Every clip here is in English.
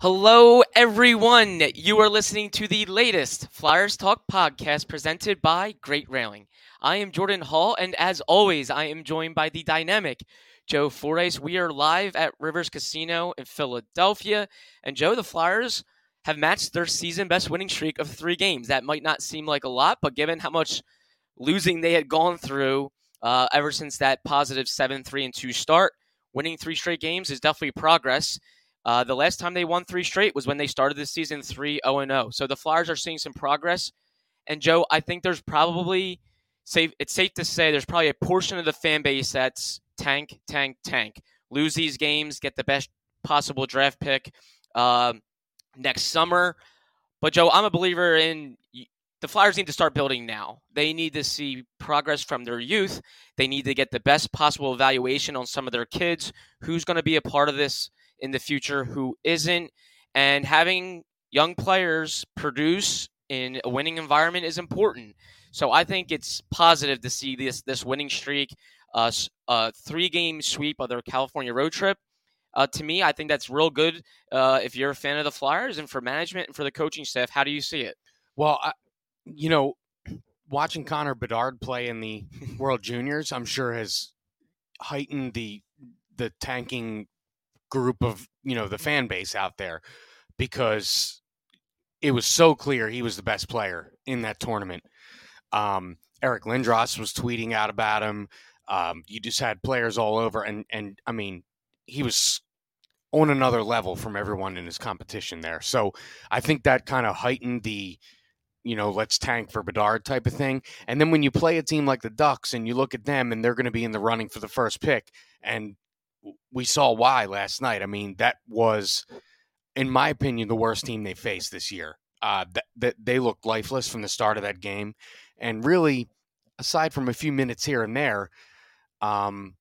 Hello, everyone. You are listening to the latest Flyers Talk podcast presented by Great Railing. I am Jordan Hall, and as always, I am joined by the dynamic Joe Fordyce. We are live at Rivers Casino in Philadelphia. And Joe, the Flyers have matched their season best winning streak of three games. That might not seem like a lot, but given how much losing they had gone through uh, ever since that positive 7 3 and 2 start, winning three straight games is definitely progress. Uh, the last time they won three straight was when they started the season 3 0 0. So the Flyers are seeing some progress. And Joe, I think there's probably safe. It's safe to say there's probably a portion of the fan base that's tank, tank, tank. Lose these games, get the best possible draft pick uh, next summer. But Joe, I'm a believer in the Flyers need to start building now. They need to see progress from their youth. They need to get the best possible evaluation on some of their kids. Who's going to be a part of this in the future who isn't. And having young players produce in a winning environment is important. So I think it's positive to see this this winning streak, uh, a three game sweep of their California road trip. Uh, to me, I think that's real good. Uh, if you're a fan of the Flyers and for management and for the coaching staff, how do you see it? Well, I, you know, watching Connor Bedard play in the World Juniors, I'm sure has heightened the the tanking group of you know the fan base out there because it was so clear he was the best player in that tournament. Um, Eric Lindros was tweeting out about him. Um, you just had players all over, and and I mean, he was on another level from everyone in his competition there. So I think that kind of heightened the, you know, let's tank for Bedard type of thing. And then when you play a team like the Ducks and you look at them and they're going to be in the running for the first pick, and we saw why last night. I mean, that was, in my opinion, the worst team they faced this year. Uh, that, they looked lifeless from the start of that game, and really, aside from a few minutes here and there, um,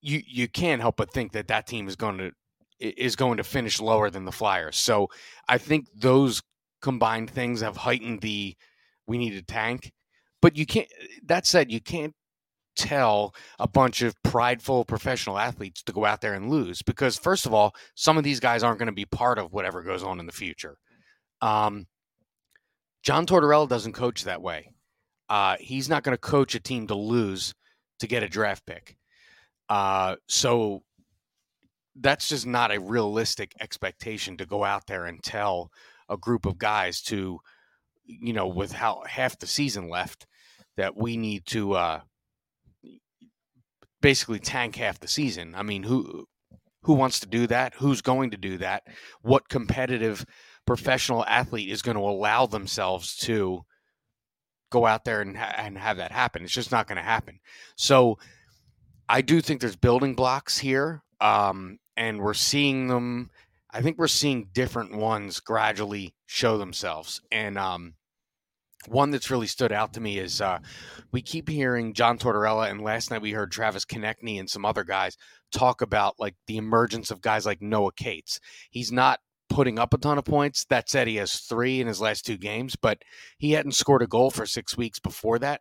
you you can't help but think that that team is going to is going to finish lower than the Flyers. So I think those combined things have heightened the we need a tank. But you can't. That said, you can't tell a bunch of prideful professional athletes to go out there and lose because first of all some of these guys aren't going to be part of whatever goes on in the future. Um, john tortorella doesn't coach that way. Uh, he's not going to coach a team to lose to get a draft pick. Uh, so that's just not a realistic expectation to go out there and tell a group of guys to you know with how half the season left that we need to uh, basically tank half the season. I mean, who who wants to do that? Who's going to do that? What competitive professional athlete is going to allow themselves to go out there and and have that happen? It's just not going to happen. So I do think there's building blocks here, um, and we're seeing them. I think we're seeing different ones gradually show themselves, and um, one that's really stood out to me is uh, we keep hearing John Tortorella, and last night we heard Travis Konecny and some other guys talk about like the emergence of guys like Noah Cates. He's not putting up a ton of points. That said, he has three in his last two games, but he hadn't scored a goal for six weeks before that.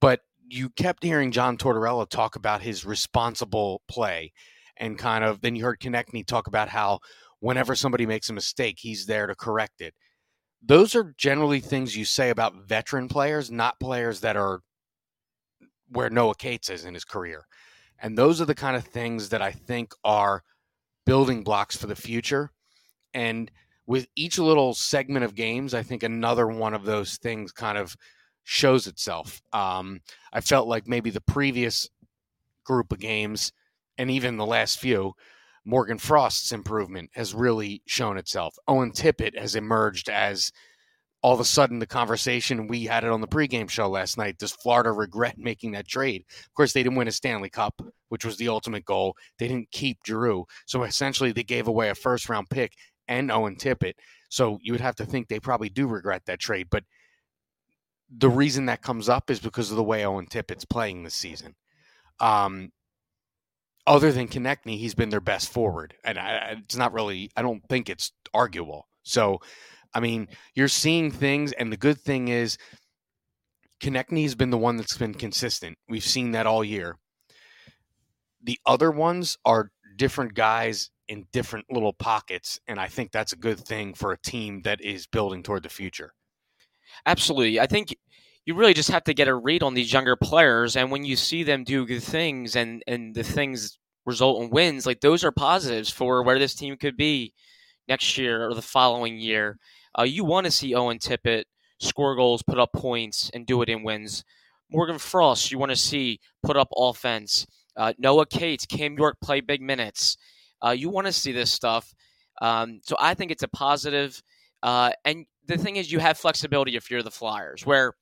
But you kept hearing John Tortorella talk about his responsible play, and kind of then you heard Konecny talk about how whenever somebody makes a mistake, he's there to correct it those are generally things you say about veteran players, not players that are where Noah Cates is in his career. And those are the kind of things that I think are building blocks for the future. And with each little segment of games, I think another one of those things kind of shows itself. Um, I felt like maybe the previous group of games and even the last few, Morgan Frost's improvement has really shown itself. Owen Tippett has emerged as all of a sudden the conversation we had it on the pregame show last night. Does Florida regret making that trade? Of course, they didn't win a Stanley Cup, which was the ultimate goal. They didn't keep Giroux, so essentially they gave away a first round pick and Owen Tippett. So you would have to think they probably do regret that trade. But the reason that comes up is because of the way Owen Tippett's playing this season. Um, other than Konecny, he's been their best forward, and I, it's not really. I don't think it's arguable. So, I mean, you're seeing things, and the good thing is, Konecny's been the one that's been consistent. We've seen that all year. The other ones are different guys in different little pockets, and I think that's a good thing for a team that is building toward the future. Absolutely, I think you really just have to get a read on these younger players and when you see them do good things and and the things result in wins like those are positives for where this team could be next year or the following year. Uh, you want to see owen tippett score goals put up points and do it in wins. Morgan frost you want to see put up offense. Uh, noah cates cam york play big minutes. Uh, you want to see this stuff. Um, so i think it's a positive. Uh, and the thing is you have flexibility if you're the flyers where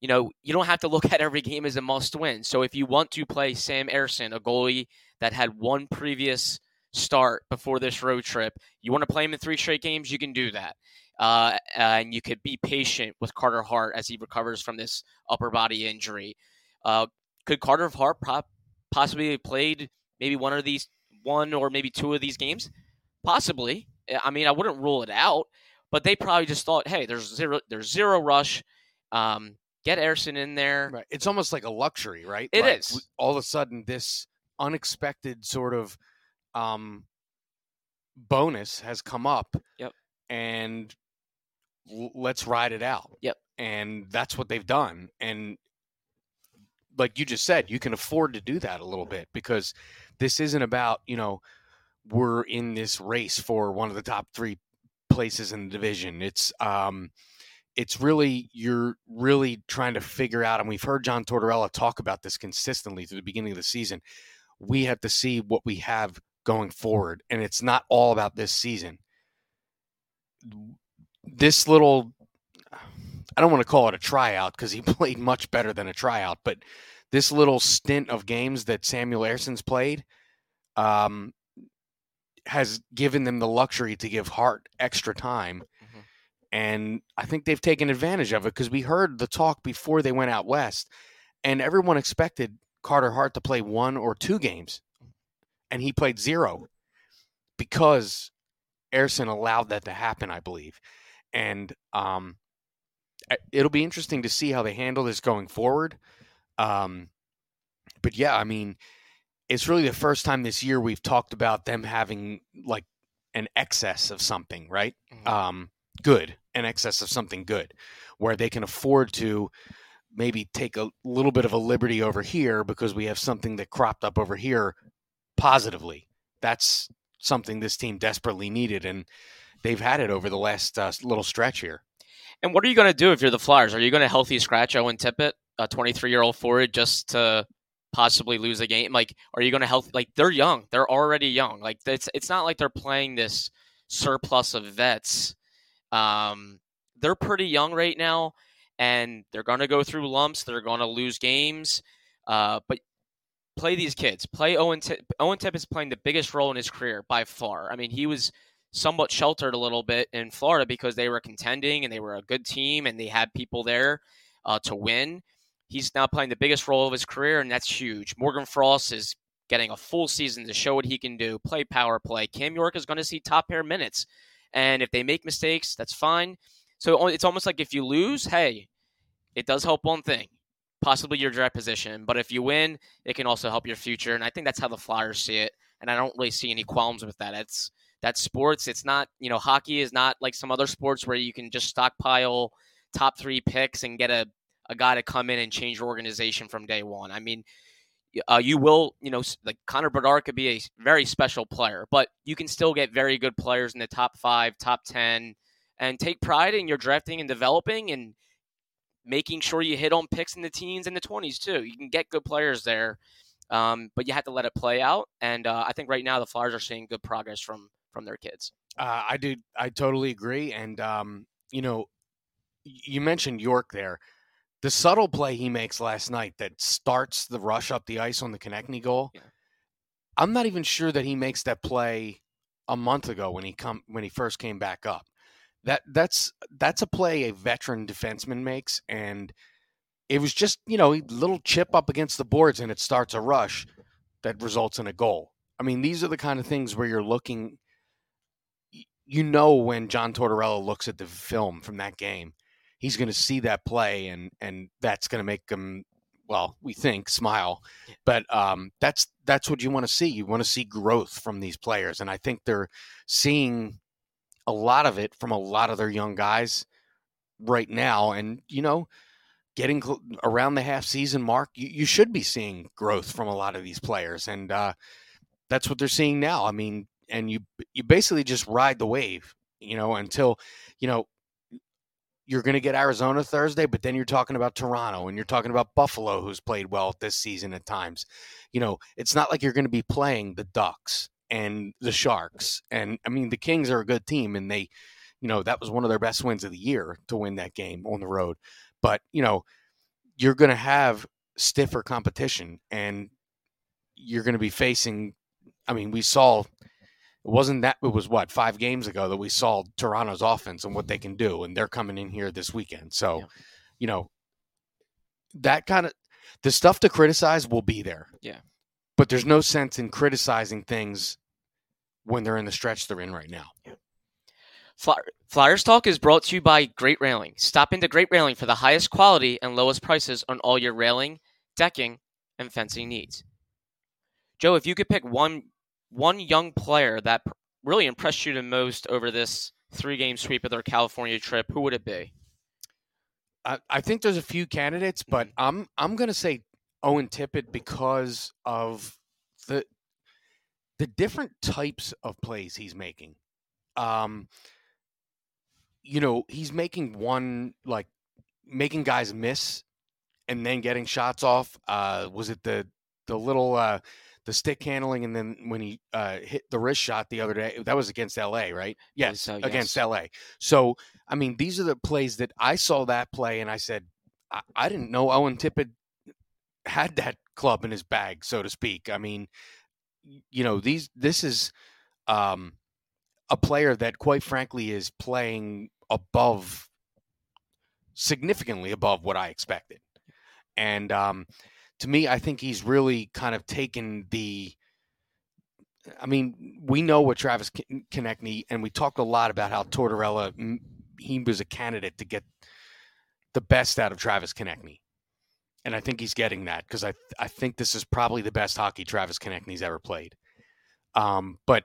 you know, you don't have to look at every game as a must win. So if you want to play Sam Ersson, a goalie that had one previous start before this road trip, you want to play him in three straight games, you can do that. Uh, and you could be patient with Carter Hart as he recovers from this upper body injury. Uh, could Carter Hart possibly have played maybe one of these, one or maybe two of these games? Possibly. I mean, I wouldn't rule it out, but they probably just thought, hey, there's zero, there's zero rush. Um, get Ersson in there. Right. It's almost like a luxury, right? It like is. All of a sudden, this unexpected sort of um, bonus has come up. Yep. And l- let's ride it out. Yep. And that's what they've done. And like you just said, you can afford to do that a little bit because this isn't about, you know, we're in this race for one of the top three places in the division. It's um it's really you're really trying to figure out, and we've heard John Tortorella talk about this consistently through the beginning of the season. We have to see what we have going forward, and it's not all about this season. This little, I don't want to call it a tryout because he played much better than a tryout, but this little stint of games that Samuel Ersson's played um, has given them the luxury to give Hart extra time and I think they've taken advantage of it because we heard the talk before they went out west, and everyone expected Carter Hart to play one or two games, and he played zero because Ersson allowed that to happen, I believe. And um, it'll be interesting to see how they handle this going forward. Um, but yeah, I mean, it's really the first time this year we've talked about them having like an excess of something, right? Mm-hmm. Um, good in excess of something good, where they can afford to maybe take a little bit of a liberty over here because we have something that cropped up over here positively. That's something this team desperately needed, and they've had it over the last uh, little stretch here. And what are you going to do if you're the Flyers? Are you going to healthy scratch Owen Tippett, a 23 year old forward, just to possibly lose a game? Like, are you going to health? Like, they're young. They're already young. Like, it's it's not like they're playing this surplus of vets um, they're pretty young right now, and they're going to go through lumps. They're going to lose games, uh, but play these kids. Play Owen. T- Owen Tipp is playing the biggest role in his career by far. I mean, he was somewhat sheltered a little bit in Florida because they were contending and they were a good team and they had people there uh, to win. He's now playing the biggest role of his career, and that's huge. Morgan Frost is getting a full season to show what he can do. Play power play. Cam York is going to see top pair minutes. And if they make mistakes, that's fine. So it's almost like if you lose, hey, it does help one thing, possibly your draft position. But if you win, it can also help your future. And I think that's how the Flyers see it. And I don't really see any qualms with that. It's that's sports. It's not, you know, hockey is not like some other sports where you can just stockpile top three picks and get a, a guy to come in and change your organization from day one. I mean, uh, you will, you know, like Connor Bedard could be a very special player, but you can still get very good players in the top five, top 10, and take pride in your drafting and developing and making sure you hit on picks in the teens and the 20s too. You can get good players there, um, but you have to let it play out. And uh, I think right now the Flyers are seeing good progress from from their kids. Uh, I do. I totally agree. And um, you know, you mentioned York there. The subtle play he makes last night that starts the rush up the ice on the Konecny goal. Yeah. I'm not even sure that he makes that play a month ago when he come when he first came back up. That that's that's a play a veteran defenseman makes, and it was just you know a little chip up against the boards, and it starts a rush that results in a goal. I mean, these are the kind of things where you're looking. You know when John Tortorella looks at the film from that game, he's going to see that play, and and that's going to make him well, we think smile, but um, that's that's what you want to see. You want to see growth from these players, and I think they're seeing a lot of it from a lot of their young guys right now. And, you know, getting cl- around the half season mark, you, you, should be seeing growth from a lot of these players. And uh, that's what they're seeing now. I mean, and you you basically just ride the wave, you know, until, you know, you're going to get Arizona Thursday, but then you're talking about Toronto and you're talking about Buffalo, who's played well this season at times. You know, it's not like you're going to be playing the Ducks and the Sharks. And I mean, the Kings are a good team, and they, you know, that was one of their best wins of the year to win that game on the road. But, you know, you're going to have stiffer competition and you're going to be facing. I mean, we saw it wasn't that it was what five games ago that we saw Toronto's offense and what they can do, and they're coming in here this weekend. So, yeah. you know, that kind of the stuff to criticize will be there. Yeah but there's no sense in criticizing things when they're in the stretch they're in right now. Flyers Talk is brought to you by Great Railing. Stop into Great Railing for the highest quality and lowest prices on all your railing, decking, and fencing needs. Joe, if you could pick one one young player that really impressed you the most over this three game sweep of their California trip, who would it be? I, I think there's a few candidates, but mm-hmm. I'm I'm going to say Owen Tippett because of the the different types of plays he's making. Um, you know, he's making one like making guys miss and then getting shots off. Uh, was it the the little uh, the stick handling and then when he uh, hit the wrist shot the other day? That was against L.A. Right? Yes, yes. against L.A. So I mean, these are the plays that I saw that play and I said I, I didn't know Owen Tippett had that club in his bag, so to speak. I mean, you know, these this is um, a player that, quite frankly, is playing above, significantly above what I expected. And um, to me, I think he's really kind of taken the. I mean, we know what Travis Konecny, and we talked a lot about how Tortorella, he was a candidate to get the best out of Travis Konecny and I think he's getting that because I I think this is probably the best hockey Travis Konecny's ever played. Um, but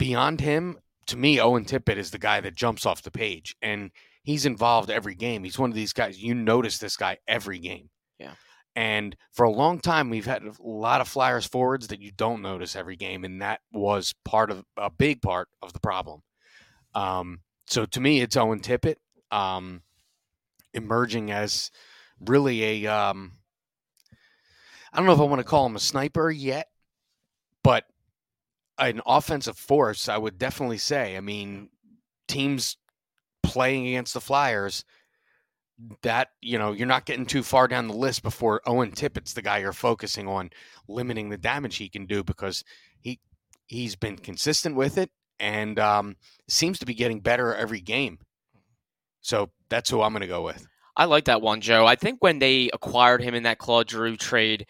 beyond him, to me, Owen Tippett is the guy that jumps off the page, and he's involved every game. He's one of these guys you notice this guy every game. Yeah. And for a long time, we've had a lot of Flyers forwards that you don't notice every game, and that was part of a big part of the problem. Um, so to me, it's Owen Tippett um, emerging as really a um, I don't know if I want to call him a sniper yet, but an offensive force, I would definitely say. I mean, teams playing against the Flyers, that, you know, you're not getting too far down the list before Owen Tippett's the guy you're focusing on limiting the damage he can do because he he's been consistent with it and um, seems to be getting better every game. So that's who I'm going to go with. I like that one, Joe. I think when they acquired him in that Claude Giroux trade,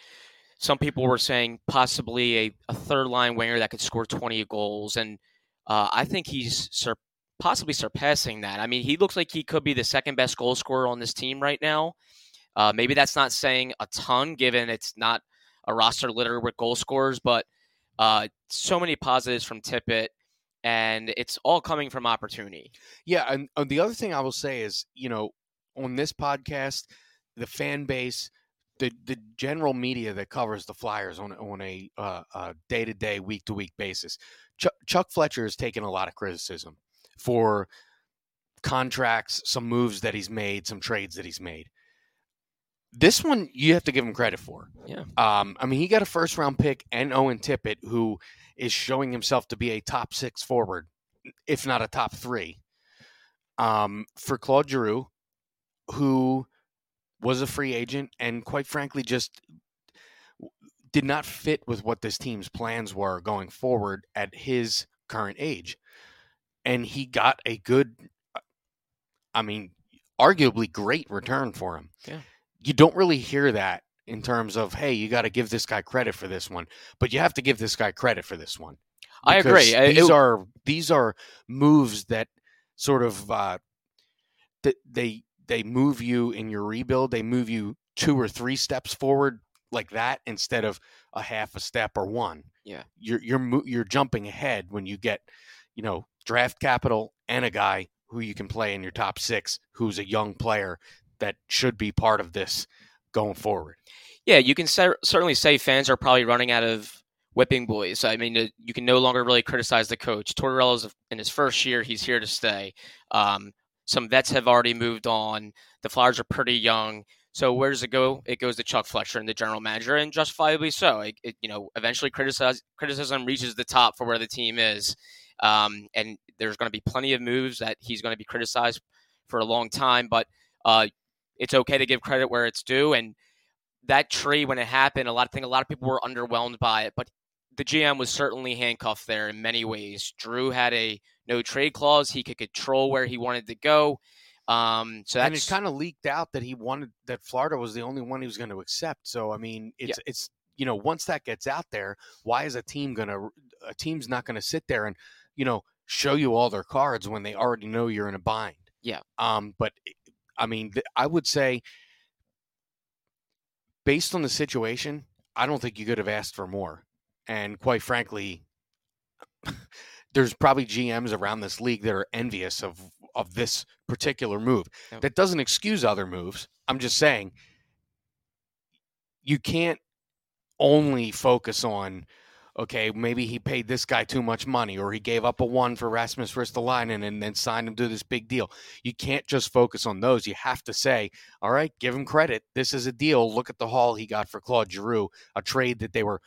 some people were saying possibly a, a third line winger that could score 20 goals. And uh, I think he's sur- possibly surpassing that. I mean, he looks like he could be the second best goal scorer on this team right now. Uh, maybe that's not saying a ton given it's not a roster littered with goal scorers, but uh, so many positives from Tippett, and it's all coming from opportunity. Yeah, and the other thing I will say is, you know, on this podcast, the fan base the the general media that covers the Flyers on on a day to day, week to week basis, Chuck, Chuck Fletcher has taken a lot of criticism for contracts, some moves that he's made, some trades that he's made. This one you have to give him credit for. Yeah. Um, I mean, he got a first round pick and Owen Tippett, who is showing himself to be a top six forward, if not a top three. Um, for Claude Giroux, who was a free agent and quite frankly just did not fit with what this team's plans were going forward at his current age. And he got a good I mean, arguably great return for him. Yeah. You don't really hear that in terms of, hey, you got to give this guy credit for this one, but you have to give this guy credit for this one. I agree. These It- are these are moves that sort of uh, that they they move you in your rebuild. They move you two or three steps forward like that instead of a half a step or one. Yeah. you're you're you're jumping ahead when you get you know draft capital and a guy who you can play in your top six, who's a young player that should be part of this going forward. Yeah, you can cer- certainly say fans are probably running out of whipping boys. I mean, uh, you can no longer really criticize the coach. Tortorella's in his first year; he's here to stay. Um, some vets have already moved on. The Flyers are pretty young. So where does it go? It goes to Chuck Fletcher and the general manager, and justifiably so. It, it, you know, eventually criticize, criticism reaches the top for where the team is, um, and there's going to be plenty of moves that he's going to be criticized for a long time. But uh, it's okay to give credit where it's due, and that trade when it happened, a lot of think a lot of people were underwhelmed by it, but the GM was certainly handcuffed there in many ways. Giroux had a no trade clause; he could control where he wanted to go. Um, so and that's it kind of leaked out that he wanted that Florida was the only one he was going to accept. So I mean, it's it's you know once that gets out there, why is a team going to a team's not going to sit there and you know show you all their cards when they already know you're in a bind? Yeah. Um, but I mean, th- I would say based on the situation, I don't think you could have asked for more. And quite frankly, there's probably GMs around this league that are envious of of this particular move. Yep. That doesn't excuse other moves. I'm just saying you can't only focus on okay, maybe he paid this guy too much money or he gave up a one for Rasmus Ristolainen and then signed him to this big deal. You can't just focus on those. You have to say, all right, give him credit. This is a deal. Look at the haul he got for Claude Giroux, a trade that they were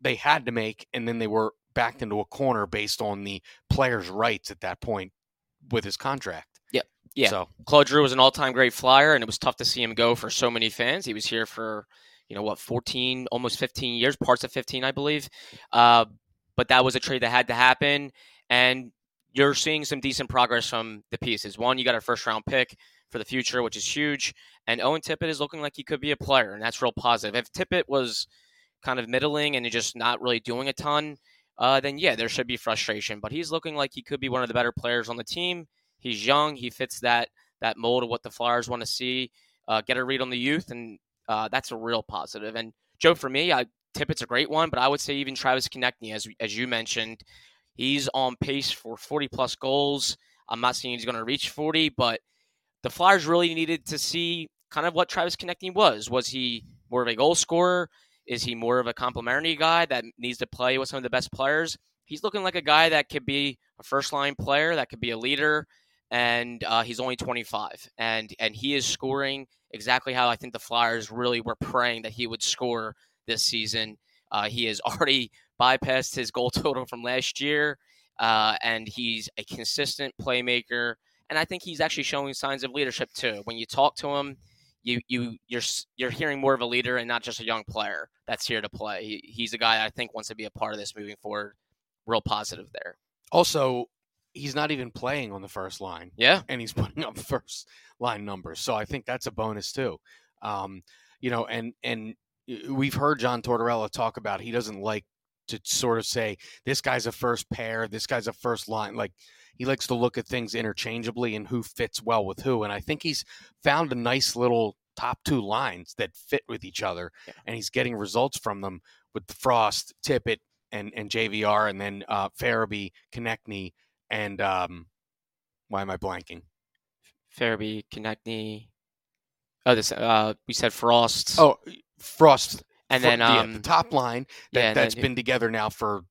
they had to make and then they were backed into a corner based on the player's rights at that point with his contract. Yep. Yeah. So Claude Giroux was an all-time great flyer, and it was tough to see him go for so many fans. He was here for, you know, what, 14, almost 15 years, parts of 15, I believe. Uh, but that was a trade that had to happen, and you're seeing some decent progress from the pieces. One, you got a first-round pick for the future, which is huge, and Owen Tippett is looking like he could be a player, and that's real positive. If Tippett was kind of middling and just not really doing a ton, uh, then yeah, there should be frustration. But he's looking like he could be one of the better players on the team. He's young. He fits that that mold of what the Flyers want to see. Uh, get a read on the youth, and uh, that's a real positive. And Joe, for me, I, Tippett's a great one, but I would say even Travis Konecny, as as you mentioned, he's on pace for 40 plus goals. I'm not saying he's going to reach 40, but the Flyers really needed to see kind of what Travis Konecny was. Was he more of a goal scorer? Is he more of a complimentary guy that needs to play with some of the best players? He's looking like a guy that could be a first line player, that could be a leader, and uh, he's only 25, and and he is scoring exactly how I think the Flyers really were praying that he would score this season. Uh, he has already bypassed his goal total from last year, uh, and he's a consistent playmaker. And I think he's actually showing signs of leadership too. When you talk to him, you you you're you're hearing more of a leader and not just a young player that's here to play. He, he's a guy I think wants to be a part of this moving forward. Real positive there. also he's not even playing on the first line. Yeah, and he's putting up first line numbers. So I think that's a bonus too. Um, you know, and and we've heard John Tortorella talk about he doesn't like to sort of say this guy's a first pair, this guy's a first line. Like he likes to look at things interchangeably and who fits well with who. And I think he's found a nice little top two lines that fit with each other, Yeah. and he's getting results from them with Frost, Tippett, and and JVR, and then uh, Farabee, Konecny, and um, why am I blanking? Farabee, Konecny. Oh, this uh, we said Frost. Oh, Frost, and then yeah, um, the top line that, yeah, that's then- been together now for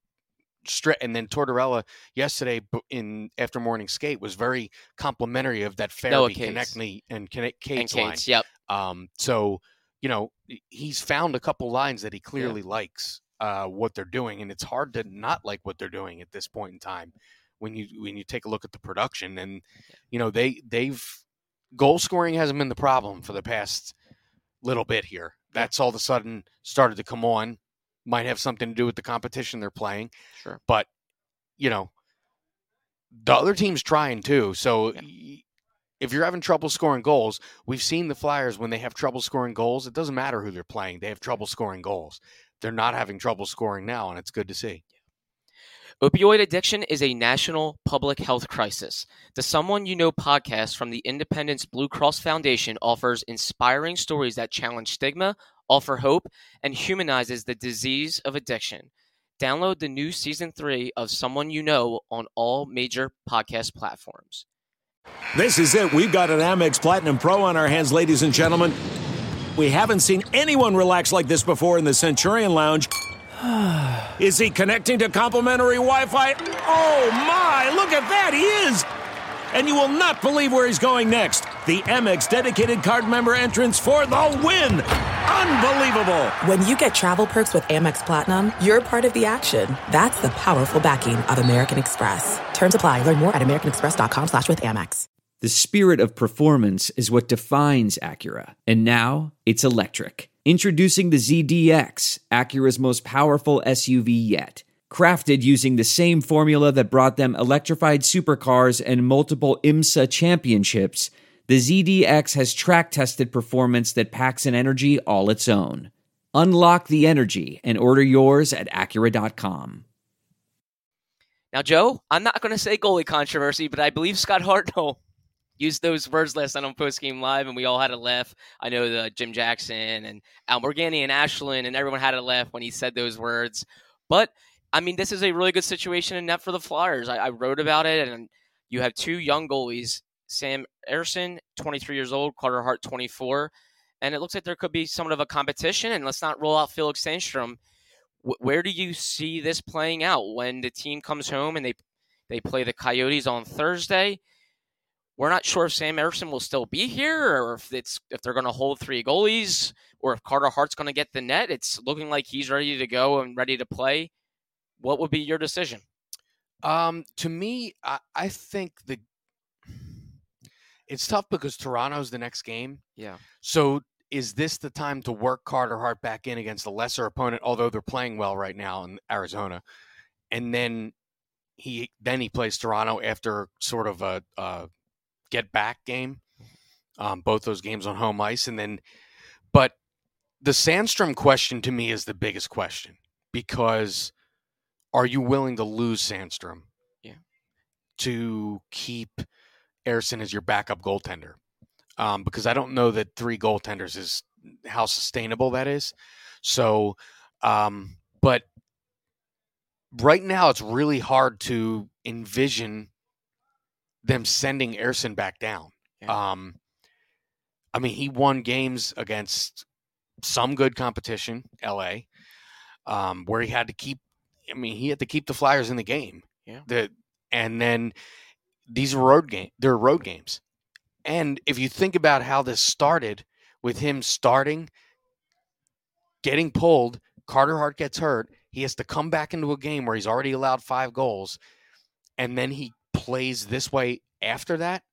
and then Tortorella yesterday in after morning skate was very complimentary of that Farabee, Cates. Konecny, and Kane- and Cates line. Yep. Um, so you know he's found a couple lines that he clearly likes uh, what they're doing, and it's hard to not like what they're doing at this point in time when you when you take a look at the production and you know they they've goal scoring hasn't been the problem for the past little bit here. That's all of a sudden started to come on. Might have something to do with the competition they're playing, Sure. but you know the other team's trying too. So Yeah. if you're having trouble scoring goals, we've seen the Flyers when they have trouble scoring goals. It doesn't matter who they're playing; they have trouble scoring goals. They're not having trouble scoring now, and it's good to see. Opioid addiction is a national public health crisis. The Someone You Know podcast from the Independence Blue Cross Foundation offers inspiring stories that challenge stigma, offer hope, and humanizes the disease of addiction. Download the new season three of Someone You Know on all major podcast platforms. This is it. We've got an Amex Platinum Pro on our hands, ladies and gentlemen. We haven't seen anyone relax like this before in the Centurion Lounge. Is he connecting to complimentary Wi Fi? Oh my, look at that, he is! And you will not believe where he's going next. The Amex dedicated card member entrance for the win! Unbelievable! When you get travel perks with Amex Platinum, you're part of the action. That's the powerful backing of American Express. Terms apply. Learn more at americanexpress.com slash with Amex. The spirit of performance is what defines Acura. And now it's electric. Introducing the ZDX, Acura's most powerful SUV yet. Crafted using the same formula that brought them electrified supercars and multiple IMSA championships, the ZDX has track tested performance that packs an energy all its own. Unlock the energy and order yours at Acura.com. Now, Joe, I'm not going to say goalie controversy, but I believe Scott Hartnell used those words last night on postgame live, and we all had a laugh. I know the Jim Jackson and Al Morganti and Ashland, and everyone had a laugh when he said those words. But I mean, this is a really good situation in net for the Flyers. I, I wrote about it, and you have two young goalies, Sam Ersson, 23 years old, Carter Hart, 24, and it looks like there could be somewhat of a competition. And let's not roll out Felix Sandstrom. Wh- where do you see this playing out when the team comes home and they they play the Coyotes on Thursday? We're not sure if Sam Ersson will still be here, or if it's if they're going to hold three goalies, or if Carter Hart's going to get the net. It's looking like he's ready to go and ready to play. What would be your decision? Um, to me, I, I think the it's tough because Toronto's the next game. Yeah. So is this the time to work Carter Hart back in against a lesser opponent, although they're playing well right now in Arizona? And then he then he plays Toronto after sort of a, a get back game. Um, both those games on home ice, and then, but the Sandstrom question to me is the biggest question because are you willing to lose Sandstrom? Yeah. To keep Ersson as your backup goaltender, um, because I don't know that three goaltenders is how sustainable that is. So, um, but right now it's really hard to envision them sending Ersson back down. Yeah. Um, I mean, he won games against some good competition, LA, um, where he had to keep. I mean, he had to keep the Flyers in the game. Yeah. The and then these are road game. They're road games, and if you think about how this started with him starting, getting pulled, Carter Hart gets hurt. He has to come back into a game where he's already allowed five goals, and then he plays this way after that.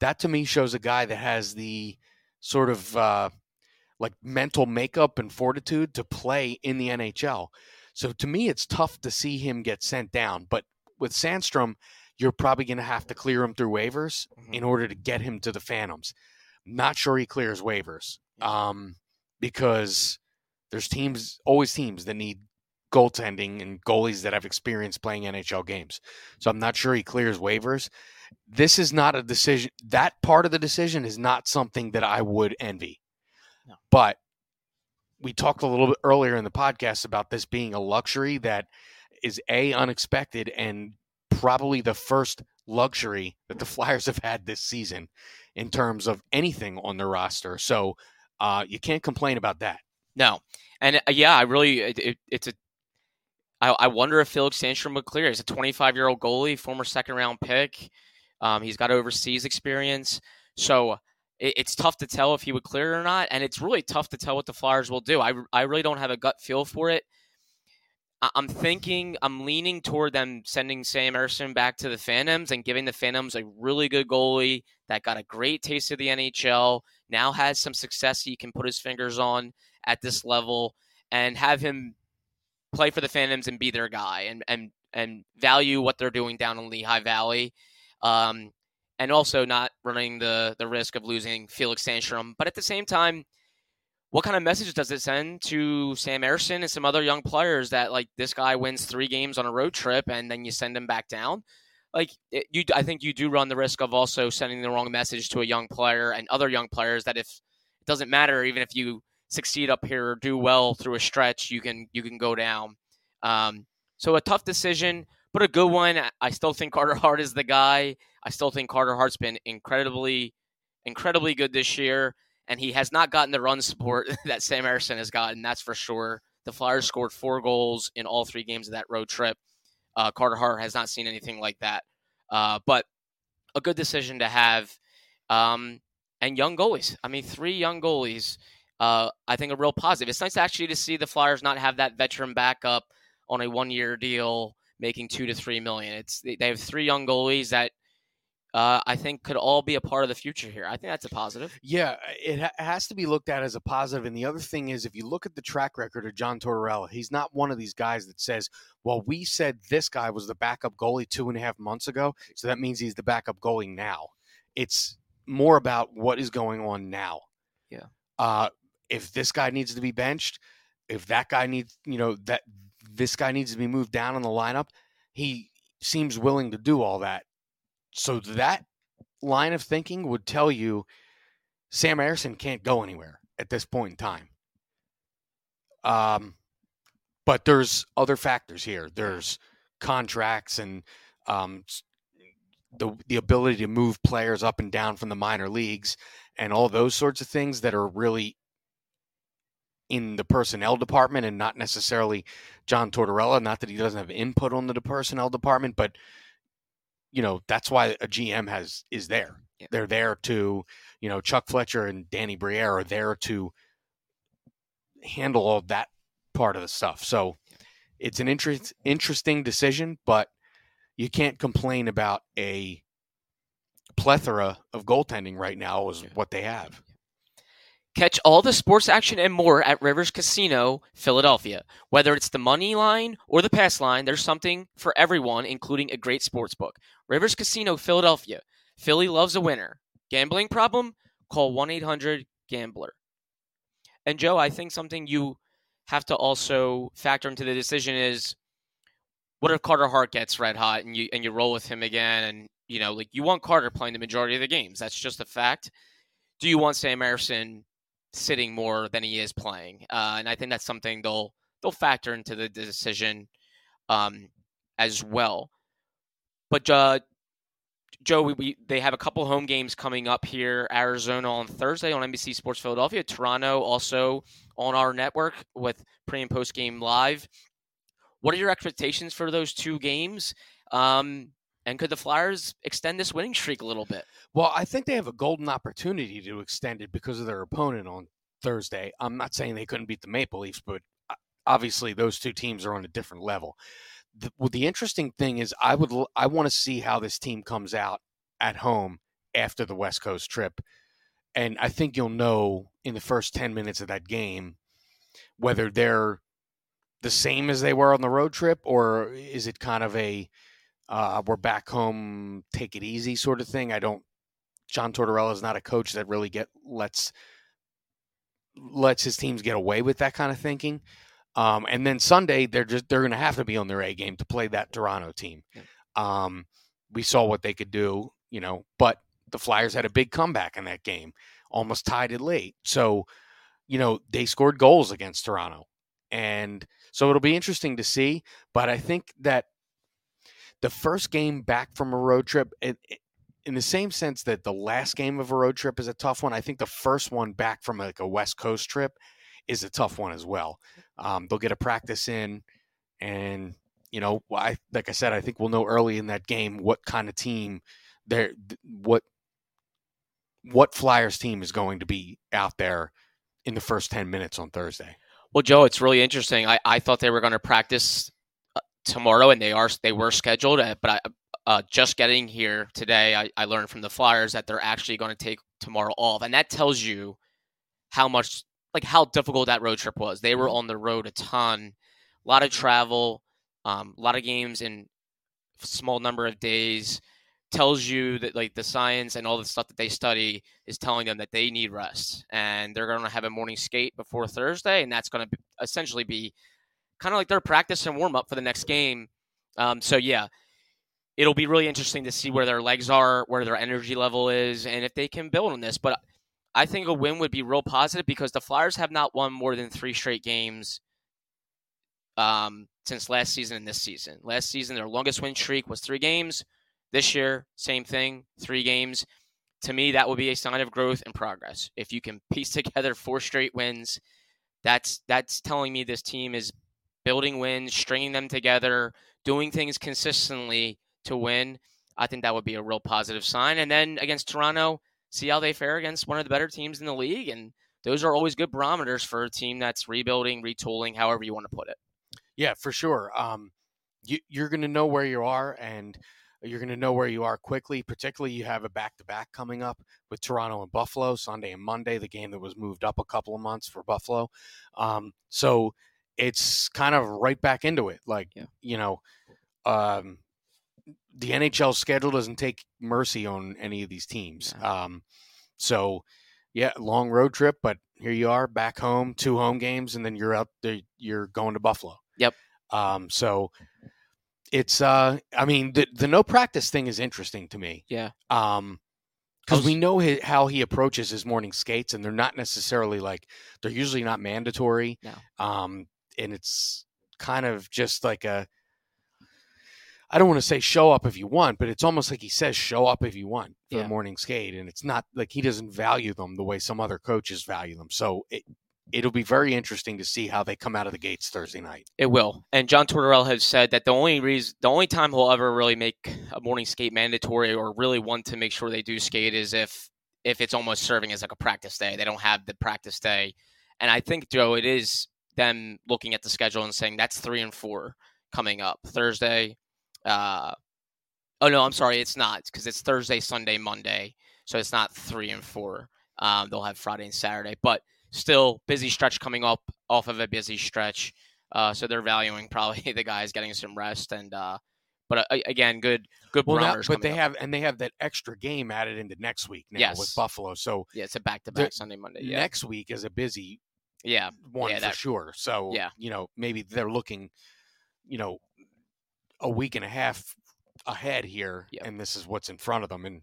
That to me shows a guy that has the sort of uh, like mental makeup and fortitude to play in the NHL. So to me, it's tough to see him get sent down. But with Sandstrom, you're probably going to have to clear him through waivers Mhm. in order to get him to the Phantoms. Not sure he clears waivers um, because there's teams, always teams that need goaltending and goalies that have experience playing NHL games. So I'm not sure he clears waivers. This is not a decision. That part of the decision is not something that I would envy. No. But we talked a little bit earlier in the podcast about this being a luxury that is a unexpected and probably the first luxury that the Flyers have had this season in terms of anything on their roster. So uh, you can't complain about that. No, and uh, yeah, I really it, it, it's a. I, I wonder if Felix Sandstrom would clear. He's a 25 year old goalie, former second round pick. Um, he's got overseas experience, so it, it's tough to tell if he would clear or not. And it's really tough to tell what the Flyers will do. I I really don't have a gut feel for it. I'm thinking, I'm leaning toward them sending Sam Ersson back to the Phantoms and giving the Phantoms a really good goalie that got a great taste of the NHL, now has some success he can put his fingers on at this level, and have him play for the Phantoms and be their guy and and and value what they're doing down in Lehigh Valley, um, and also not running the the risk of losing Felix Sandstrom. But at the same time, what kind of message does it send to Sam Ersson and some other young players that like this guy wins three games on a road trip and then you send him back down? Like it, you, I think you do run the risk of also sending the wrong message to a young player and other young players that if it doesn't matter, even if you succeed up here do well through a stretch, you can you can go down. Um, so a tough decision, but a good one. I still think Carter Hart is the guy. I still think Carter Hart's been incredibly, incredibly good this year and he has not gotten the run support that Sam Ersson has gotten. That's for sure. The Flyers scored four goals in all three games of that road trip. Uh, Carter Hart has not seen anything like that. Uh, but a good decision to have. Um, and young goalies. I mean, three young goalies. Uh, I think a real positive. It's nice actually to see the Flyers not have that veteran backup on a one-year deal making two to three million. It's they have three young goalies that uh, I think could all be a part of the future here. I think that's a positive. Yeah, it ha- has to be looked at as a positive. And the other thing is, if you look at the track record of John Tortorella, he's not one of these guys that says, "Well, we said this guy was the backup goalie two and a half months ago, so that means he's the backup goalie now." It's more about what is going on now. Yeah. Uh, if this guy needs to be benched, if that guy needs, you know, that this guy needs to be moved down in the lineup, he seems willing to do all that so that line of thinking would tell you Sam Ersson can't go anywhere at this point in time. Um, but there's other factors here. There's contracts and um, the the ability to move players up and down from the minor leagues and all those sorts of things that are really in the personnel department and not necessarily John Tortorella. Not that he doesn't have input on the personnel department, but you know that's why a GM has is there. Yeah. They're there to, you know, Chuck Fletcher and Danny Briere are there to handle all that part of the stuff. So it's an interest interesting decision, but you can't complain about a plethora of goaltending right now is yeah. what they have. Catch all the sports action and more at Rivers Casino, Philadelphia. Whether it's the money line or the pass line, there's something for everyone, including a great sports book. Rivers Casino, Philadelphia. Philly loves a winner. Gambling problem? Call 1 800 Gambler. And Joe, I think something you have to also factor into the decision is what if Carter Hart gets red hot and you and you roll with him again and you know like you want Carter playing the majority of the games. That's just a fact. Do you want Sam Ersson sitting more than he is playing, uh, and I think that's something they'll they'll factor into the decision um, as well. But uh, Joe, we, we, they have a couple home games coming up here. Arizona on Thursday on NBC Sports Philadelphia. Toronto also on our network with pre and post game live. What are your expectations for those two games? Um, and could the Flyers extend this winning streak a little bit? Well, I think they have a golden opportunity to extend it because of their opponent on Thursday. I'm not saying they couldn't beat the Maple Leafs, but uh, obviously those two teams are on a different level. The, well, the interesting thing is, I would I want to see how this team comes out at home after the West Coast trip, and I think you'll know in the first ten minutes of that game whether they're the same as they were on the road trip, or is it kind of a uh, we're back home, take it easy sort of thing. I don't. John Tortorella is not a coach that really get lets lets his teams get away with that kind of thinking. Um, and then Sunday, they're just they're going to have to be on their A game to play that Toronto team. Yeah. Um, we saw what they could do, you know, but the Flyers had a big comeback in that game, almost tied it late. So, you know, they scored goals against Toronto, and so it'll be interesting to see. But I think that the first game back from a road trip, it, in the same sense that the last game of a road trip is a tough one, I think the first one back from like a West Coast trip is a tough one as well. Um, they'll get a practice in, and you know, I like I said, I think we'll know early in that game what kind of team they're what what Flyers team is going to be out there in the first ten minutes on Thursday. Well, Joe, it's really interesting. I, I thought they were going to practice tomorrow, and they are they were scheduled. Uh, but I, uh, just getting here today, I, I learned from the Flyers that they're actually going to take tomorrow off, and that tells you how much like how difficult that road trip was. They were mm-hmm. on the road a ton, a lot of travel, um, a lot of games in small number of days. Tells you that like the science and all the stuff that they study is telling them that they need rest, and they're going to have a morning skate before Thursday, and that's going to essentially be kind of like their practice and warm up for the next game. Um, so yeah, it'll be really interesting to see where their legs are, where their energy level is, and if they can build on this. But I think a win would be real positive because the Flyers have not won more than three straight games um, since last season and this season. Last season, their longest win streak was three games. This year, same thing, three games. To me, that would be a sign of growth and progress. If you can piece together four straight wins, that's that's telling me this team is building wins, stringing them together, doing things consistently to win. I think that would be a real positive sign. And then against Toronto, see how they fare against one of the better teams in the league. And those are always good barometers for a team that's rebuilding, retooling, however you want to put it. Yeah, for sure. Um, you, you're going to know where you are, and you're going to know where you are quickly. Particularly, you have a back-to-back coming up with Toronto and Buffalo Sunday and Monday, the game that was moved up a couple of months for Buffalo. Um, so it's kind of right back into it. Like yeah. you know, um, the NHL schedule doesn't take mercy on any of these teams. Um, so, yeah, long road trip, but here you are back home, two home games, and then you're up there. You're going to Buffalo. Yep. Um, so it's uh, I mean, the the no practice thing is interesting to me. Yeah. Um, because we know his, how he approaches his morning skates, and they're not necessarily like they're usually not mandatory. No. Um, and it's kind of just like a I don't want to say show up if you want, but it's almost like he says show up if you want for yeah. the morning skate, and it's not like he doesn't value them the way some other coaches value them. So it, it'll be very interesting to see how they come out of the gates Thursday night. It will. And John Tortorella has said that the only reason, the only time he'll ever really make a morning skate mandatory or really want to make sure they do skate is if if it's almost serving as like a practice day. They don't have the practice day, and I think Joe, it is them looking at the schedule and saying that's three and four coming up Thursday, uh, oh no, I'm sorry, it's not because it's Thursday, Sunday, Monday, so it's not three and four. Um, they'll have Friday and Saturday, but still busy stretch coming up off of a busy stretch. Uh, so they're valuing probably the guys getting some rest and. Uh, but uh, again, good, good. Well, now, but they up. have and they have that extra game added into next week now yes. with Buffalo. So yeah, it's a back to back Sunday, Monday. Yeah. Next week is a busy, yeah, one yeah, for that, sure. So yeah, you know, maybe they're looking, you know, a week and a half ahead here, yep. and this is what's in front of them, and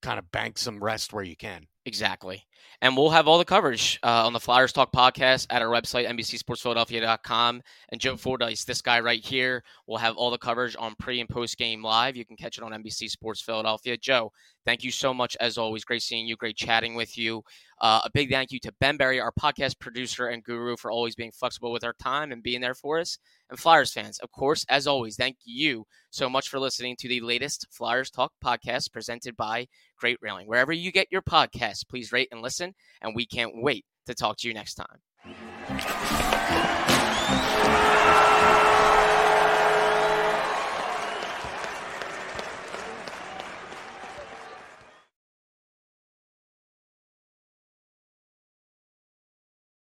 kind of bank some rest where you can. Exactly. And we'll have all the coverage uh, on the Flyers Talk podcast at our website, NBCSportsPhiladelphia.com. And Joe Fordyce, this guy right here, will have all the coverage on pre and post game live. You can catch it on NBC Sports Philadelphia. Joe, thank you so much as always. Great seeing you. Great chatting with you. Uh, a big thank you to Ben Berry, our podcast producer and guru, for always being flexible with our time and being there for us. And Flyers fans, of course, as always, thank you so much for listening to the latest Flyers Talk podcast presented by Great Railing. Wherever you get your podcasts, please rate and listen. And we can't wait to talk to you next time.